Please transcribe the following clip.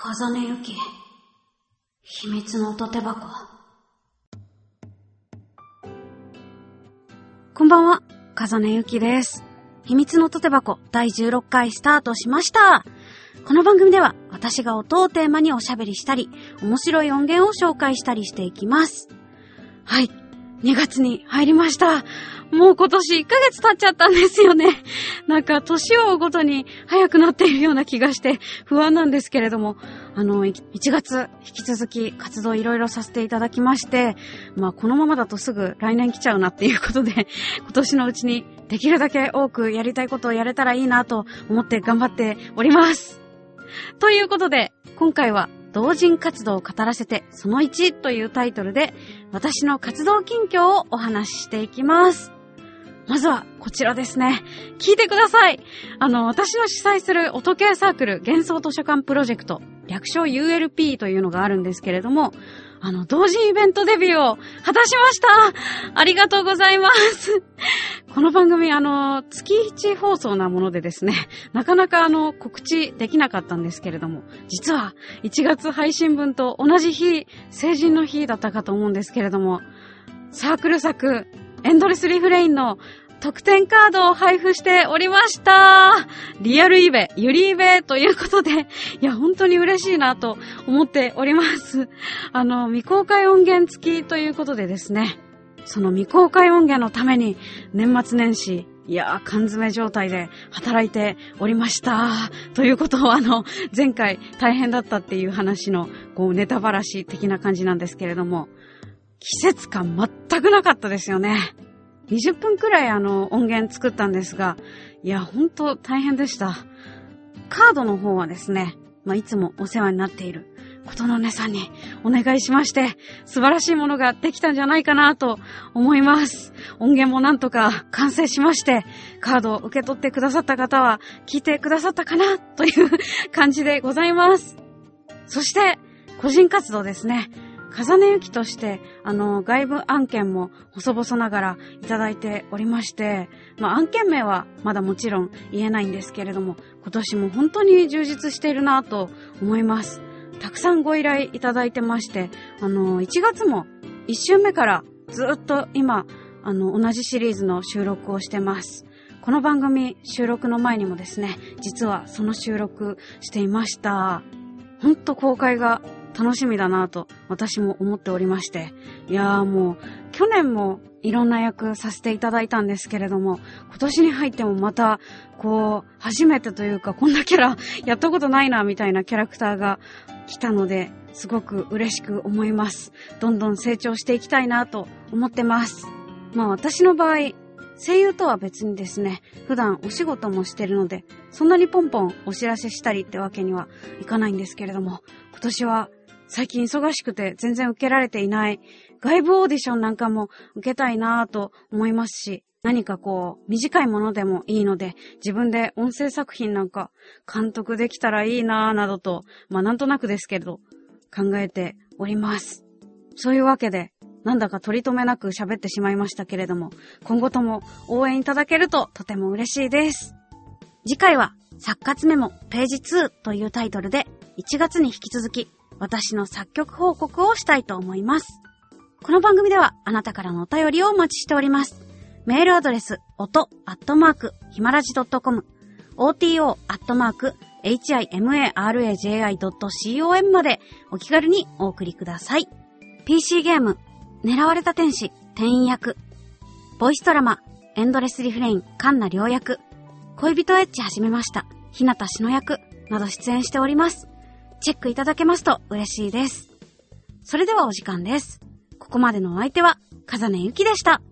風根ゆき、秘密の音手箱。こんばんは、風根ゆきです。秘密の音手箱第16回スタートしました。この番組では私が音をテーマにおしゃべりしたり、面白い音源を紹介したりしていきます。はい、2月に入りました。もう今年1ヶ月経っちゃったんですよね。なんか年を追うごとに早くなっているような気がして不安なんですけれども、あの、1月引き続き活動いろいろさせていただきまして、まあこのままだとすぐ来年来ちゃうなっていうことで、今年のうちにできるだけ多くやりたいことをやれたらいいなと思って頑張っております。ということで、今回は同人活動を語らせてその1というタイトルで私の活動近況をお話ししていきます。まずはこちらですね。聞いてください。あの、私の主催する音系サークル幻想図書館プロジェクト、略称 ULP というのがあるんですけれども、あの、同人イベントデビューを果たしました。ありがとうございます。この番組、あの、月1放送なものでですね、なかなかあの、告知できなかったんですけれども、実は1月配信分と同じ日、成人の日だったかと思うんですけれども、サークル作、エンドレスリフレインの特典カードを配布しておりました。リアルイベ、ユリイベということで、いや、本当に嬉しいなと思っております。あの、未公開音源付きということでですね、その未公開音源のために年末年始、いやー、缶詰状態で働いておりました。ということをあの、前回大変だったっていう話の、こう、ネタばらし的な感じなんですけれども、季節感全くなかったですよね。20分くらいあの音源作ったんですが、いや、ほんと大変でした。カードの方はですね、まあ、いつもお世話になっていることのねさんにお願いしまして、素晴らしいものができたんじゃないかなと思います。音源もなんとか完成しまして、カードを受け取ってくださった方は聞いてくださったかなという感じでございます。そして、個人活動ですね。風根ゆきとして、あの、外部案件も細々ながらいただいておりまして、まあ、案件名はまだもちろん言えないんですけれども、今年も本当に充実しているなと思います。たくさんご依頼いただいてまして、あの、1月も1週目からずっと今、あの、同じシリーズの収録をしてます。この番組収録の前にもですね、実はその収録していました。ほんと公開が楽しみだなと私も思っておりまして。いやーもう、去年もいろんな役させていただいたんですけれども、今年に入ってもまた、こう、初めてというか、こんなキャラやったことないな、みたいなキャラクターが来たので、すごく嬉しく思います。どんどん成長していきたいなと思ってます。まあ私の場合、声優とは別にですね、普段お仕事もしてるので、そんなにポンポンお知らせしたりってわけにはいかないんですけれども、今年は最近忙しくて全然受けられていない外部オーディションなんかも受けたいなぁと思いますし、何かこう、短いものでもいいので、自分で音声作品なんか監督できたらいいなぁなどと、まあなんとなくですけれど、考えております。そういうわけで、なんだか取り留めなく喋ってしまいましたけれども、今後とも応援いただけるととても嬉しいです。次回は、作活メモページ2というタイトルで、1月に引き続き、私の作曲報告をしたいと思います。この番組では、あなたからのお便りをお待ちしております。メールアドレス、音、アットマーク、ひまらじ .com、oto、アットマーク、himaraji.com までお気軽にお送りください。PC ゲーム、狙われた天使、店員役、ボイスドラマ、エンドレスリフレイン、カンナ両役、恋人エッチ始めました、ひなたしの役、など出演しております。チェックいただけますと嬉しいです。それではお時間です。ここまでのお相手は、風根ゆきでした。